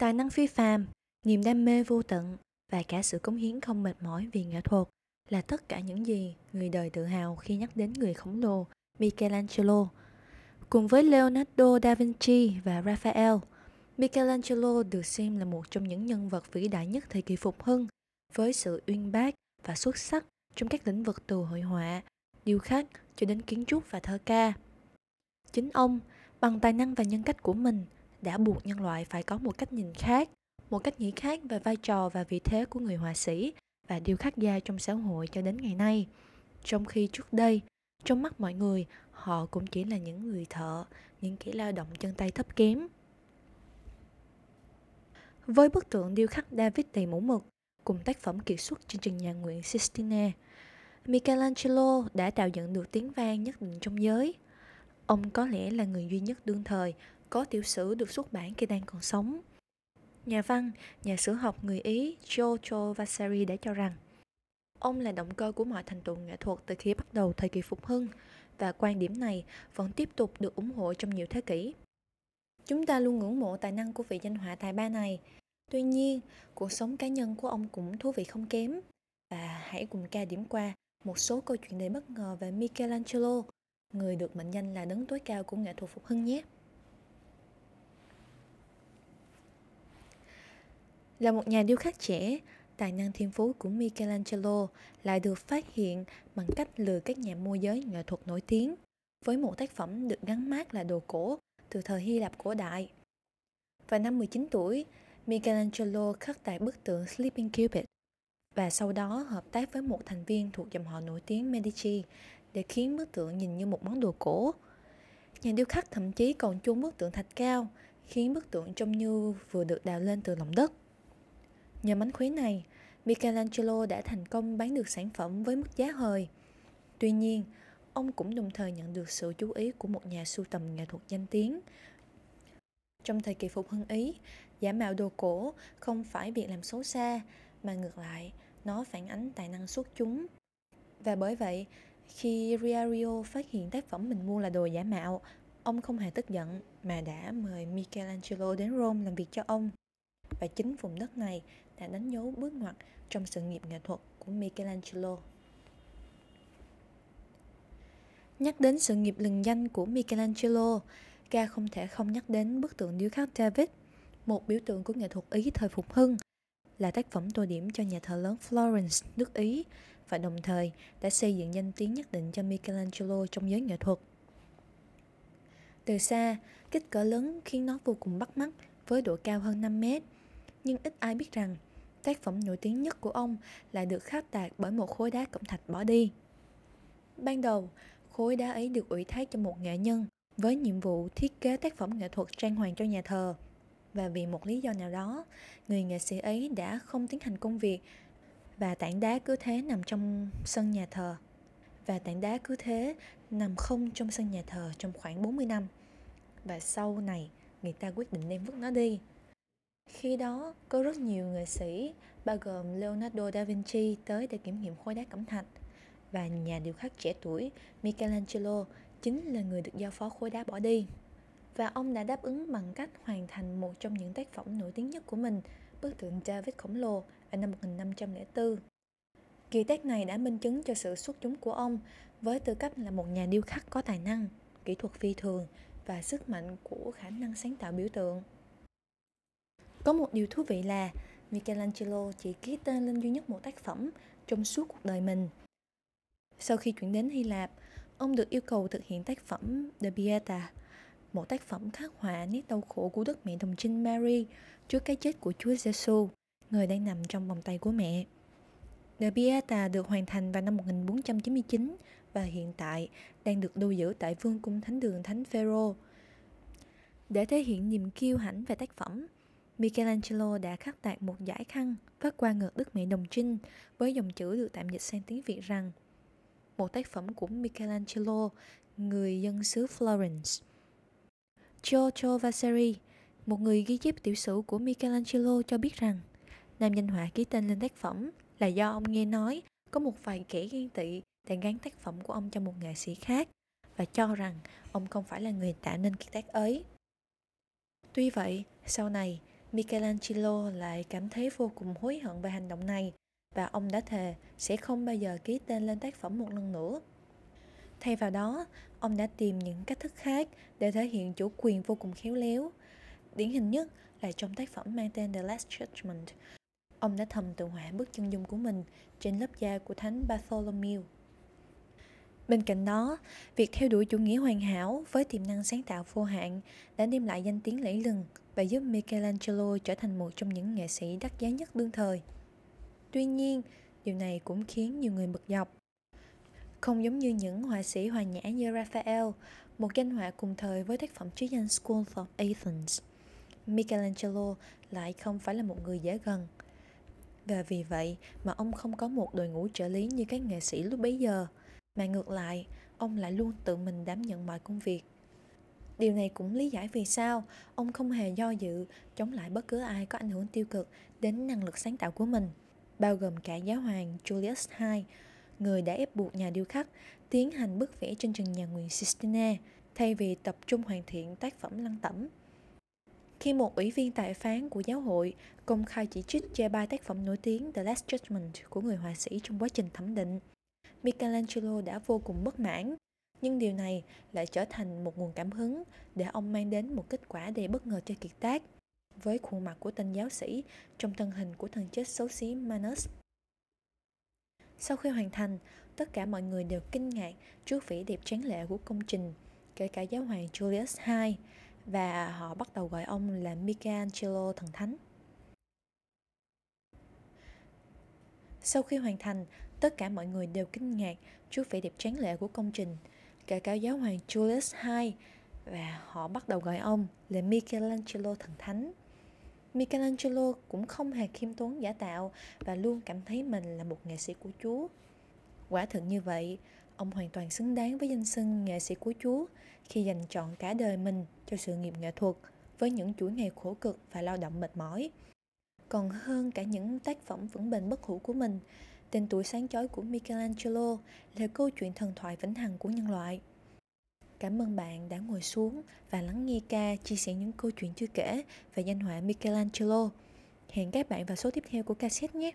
Tài năng phi phàm, niềm đam mê vô tận và cả sự cống hiến không mệt mỏi vì nghệ thuật là tất cả những gì người đời tự hào khi nhắc đến người khổng lồ Michelangelo. Cùng với Leonardo da Vinci và Raphael, Michelangelo được xem là một trong những nhân vật vĩ đại nhất thời kỳ phục hưng với sự uyên bác và xuất sắc trong các lĩnh vực từ hội họa, điêu khắc cho đến kiến trúc và thơ ca. Chính ông, bằng tài năng và nhân cách của mình, đã buộc nhân loại phải có một cách nhìn khác, một cách nghĩ khác về vai trò và vị thế của người họa sĩ và điêu khắc gia trong xã hội cho đến ngày nay. Trong khi trước đây, trong mắt mọi người, họ cũng chỉ là những người thợ, những kỹ lao động chân tay thấp kém. Với bức tượng điêu khắc David đầy mũ mực, cùng tác phẩm kiệt xuất trên trần nhà nguyện Sistine, Michelangelo đã tạo dựng được tiếng vang nhất định trong giới. Ông có lẽ là người duy nhất đương thời có tiểu sử được xuất bản khi đang còn sống. Nhà văn, nhà sử học người Ý Giorgio Vasari đã cho rằng ông là động cơ của mọi thành tựu nghệ thuật từ khi bắt đầu thời kỳ phục hưng và quan điểm này vẫn tiếp tục được ủng hộ trong nhiều thế kỷ. Chúng ta luôn ngưỡng mộ tài năng của vị danh họa tài ba này. Tuy nhiên, cuộc sống cá nhân của ông cũng thú vị không kém. Và hãy cùng ca điểm qua một số câu chuyện đầy bất ngờ về Michelangelo, người được mệnh danh là đấng tối cao của nghệ thuật phục hưng nhé. Là một nhà điêu khắc trẻ, tài năng thiên phú của Michelangelo lại được phát hiện bằng cách lừa các nhà môi giới nghệ thuật nổi tiếng với một tác phẩm được gắn mát là đồ cổ từ thời Hy Lạp cổ đại. Vào năm 19 tuổi, Michelangelo khắc tại bức tượng Sleeping Cupid và sau đó hợp tác với một thành viên thuộc dòng họ nổi tiếng Medici để khiến bức tượng nhìn như một món đồ cổ. Nhà điêu khắc thậm chí còn chôn bức tượng thạch cao, khiến bức tượng trông như vừa được đào lên từ lòng đất. Nhờ mánh khóe này, Michelangelo đã thành công bán được sản phẩm với mức giá hời. Tuy nhiên, ông cũng đồng thời nhận được sự chú ý của một nhà sưu tầm nghệ thuật danh tiếng. Trong thời kỳ phục hưng Ý, giả mạo đồ cổ không phải việc làm xấu xa, mà ngược lại, nó phản ánh tài năng xuất chúng. Và bởi vậy, khi Riario phát hiện tác phẩm mình mua là đồ giả mạo, ông không hề tức giận mà đã mời Michelangelo đến Rome làm việc cho ông. Và chính vùng đất này đã đánh dấu bước ngoặt trong sự nghiệp nghệ thuật của Michelangelo. Nhắc đến sự nghiệp lừng danh của Michelangelo, ca không thể không nhắc đến bức tượng điêu khắc David, một biểu tượng của nghệ thuật Ý thời phục hưng, là tác phẩm tô điểm cho nhà thờ lớn Florence, nước Ý và đồng thời đã xây dựng danh tiếng nhất định cho Michelangelo trong giới nghệ thuật. Từ xa, kích cỡ lớn khiến nó vô cùng bắt mắt với độ cao hơn 5 mét, nhưng ít ai biết rằng tác phẩm nổi tiếng nhất của ông lại được khắc tạc bởi một khối đá cẩm thạch bỏ đi. Ban đầu, khối đá ấy được ủy thác cho một nghệ nhân với nhiệm vụ thiết kế tác phẩm nghệ thuật trang hoàng cho nhà thờ. Và vì một lý do nào đó, người nghệ sĩ ấy đã không tiến hành công việc và tảng đá cứ thế nằm trong sân nhà thờ. Và tảng đá cứ thế nằm không trong sân nhà thờ trong khoảng 40 năm. Và sau này, người ta quyết định đem vứt nó đi. Khi đó, có rất nhiều nghệ sĩ, bao gồm Leonardo da Vinci tới để kiểm nghiệm khối đá cẩm thạch và nhà điêu khắc trẻ tuổi Michelangelo chính là người được giao phó khối đá bỏ đi. Và ông đã đáp ứng bằng cách hoàn thành một trong những tác phẩm nổi tiếng nhất của mình, bức tượng David khổng lồ ở năm 1504. Kỳ tác này đã minh chứng cho sự xuất chúng của ông với tư cách là một nhà điêu khắc có tài năng, kỹ thuật phi thường và sức mạnh của khả năng sáng tạo biểu tượng. Có một điều thú vị là Michelangelo chỉ ký tên lên duy nhất một tác phẩm trong suốt cuộc đời mình. Sau khi chuyển đến Hy Lạp, ông được yêu cầu thực hiện tác phẩm The Pieta, một tác phẩm khắc họa nét đau khổ của Đức Mẹ Đồng Trinh Mary trước cái chết của Chúa Giêsu, người đang nằm trong vòng tay của mẹ. The Pieta được hoàn thành vào năm 1499 và hiện tại đang được lưu giữ tại Vương cung Thánh đường Thánh Phêrô. Để thể hiện niềm kiêu hãnh về tác phẩm, Michelangelo đã khắc tạc một giải khăn phát qua ngực Đức Mẹ Đồng Trinh với dòng chữ được tạm dịch sang tiếng Việt rằng một tác phẩm của Michelangelo, người dân xứ Florence. Giorgio Vasari, một người ghi chép tiểu sử của Michelangelo cho biết rằng nam danh họa ký tên lên tác phẩm là do ông nghe nói có một vài kẻ ghen tị đã gắn tác phẩm của ông cho một nghệ sĩ khác và cho rằng ông không phải là người tạo nên kiệt tác ấy. Tuy vậy, sau này, Michelangelo lại cảm thấy vô cùng hối hận về hành động này và ông đã thề sẽ không bao giờ ký tên lên tác phẩm một lần nữa. Thay vào đó, ông đã tìm những cách thức khác để thể hiện chủ quyền vô cùng khéo léo. Điển hình nhất là trong tác phẩm mang tên The Last Judgment, ông đã thầm tự họa bức chân dung của mình trên lớp da của thánh Bartholomew. Bên cạnh đó, việc theo đuổi chủ nghĩa hoàn hảo với tiềm năng sáng tạo vô hạn đã đem lại danh tiếng lẫy lừng và giúp Michelangelo trở thành một trong những nghệ sĩ đắt giá nhất đương thời. Tuy nhiên, điều này cũng khiến nhiều người bực dọc. Không giống như những họa sĩ hòa nhã như Raphael, một danh họa cùng thời với tác phẩm chứa danh School of Athens. Michelangelo lại không phải là một người dễ gần. Và vì vậy mà ông không có một đội ngũ trợ lý như các nghệ sĩ lúc bấy giờ, mà ngược lại, ông lại luôn tự mình đảm nhận mọi công việc. Điều này cũng lý giải vì sao ông không hề do dự chống lại bất cứ ai có ảnh hưởng tiêu cực đến năng lực sáng tạo của mình, bao gồm cả giáo hoàng Julius II, người đã ép buộc nhà điêu khắc tiến hành bức vẽ trên trần nhà nguyện Sistine thay vì tập trung hoàn thiện tác phẩm lăng tẩm. Khi một ủy viên tài phán của giáo hội công khai chỉ trích chê bai tác phẩm nổi tiếng The Last Judgment của người họa sĩ trong quá trình thẩm định, Michelangelo đã vô cùng bất mãn, nhưng điều này lại trở thành một nguồn cảm hứng để ông mang đến một kết quả đầy bất ngờ cho kiệt tác với khuôn mặt của tên giáo sĩ trong thân hình của thần chết xấu xí Manus. Sau khi hoàn thành, tất cả mọi người đều kinh ngạc trước vẻ đẹp tráng lệ của công trình, kể cả giáo hoàng Julius II, và họ bắt đầu gọi ông là Michelangelo thần thánh. Sau khi hoàn thành, tất cả mọi người đều kinh ngạc trước vẻ đẹp tráng lệ của công trình, kể cả giáo hoàng Julius II, và họ bắt đầu gọi ông là Michelangelo thần thánh. Michelangelo cũng không hề khiêm tốn giả tạo và luôn cảm thấy mình là một nghệ sĩ của Chúa. Quả thực như vậy, ông hoàn toàn xứng đáng với danh xưng nghệ sĩ của Chúa khi dành chọn cả đời mình cho sự nghiệp nghệ thuật với những chuỗi ngày khổ cực và lao động mệt mỏi. Còn hơn cả những tác phẩm vững bền bất hủ của mình, tên tuổi sáng chói của Michelangelo là câu chuyện thần thoại vĩnh hằng của nhân loại. Cảm ơn bạn đã ngồi xuống và lắng nghe ca chia sẻ những câu chuyện chưa kể về danh họa Michelangelo. Hẹn các bạn vào số tiếp theo của cassette nhé!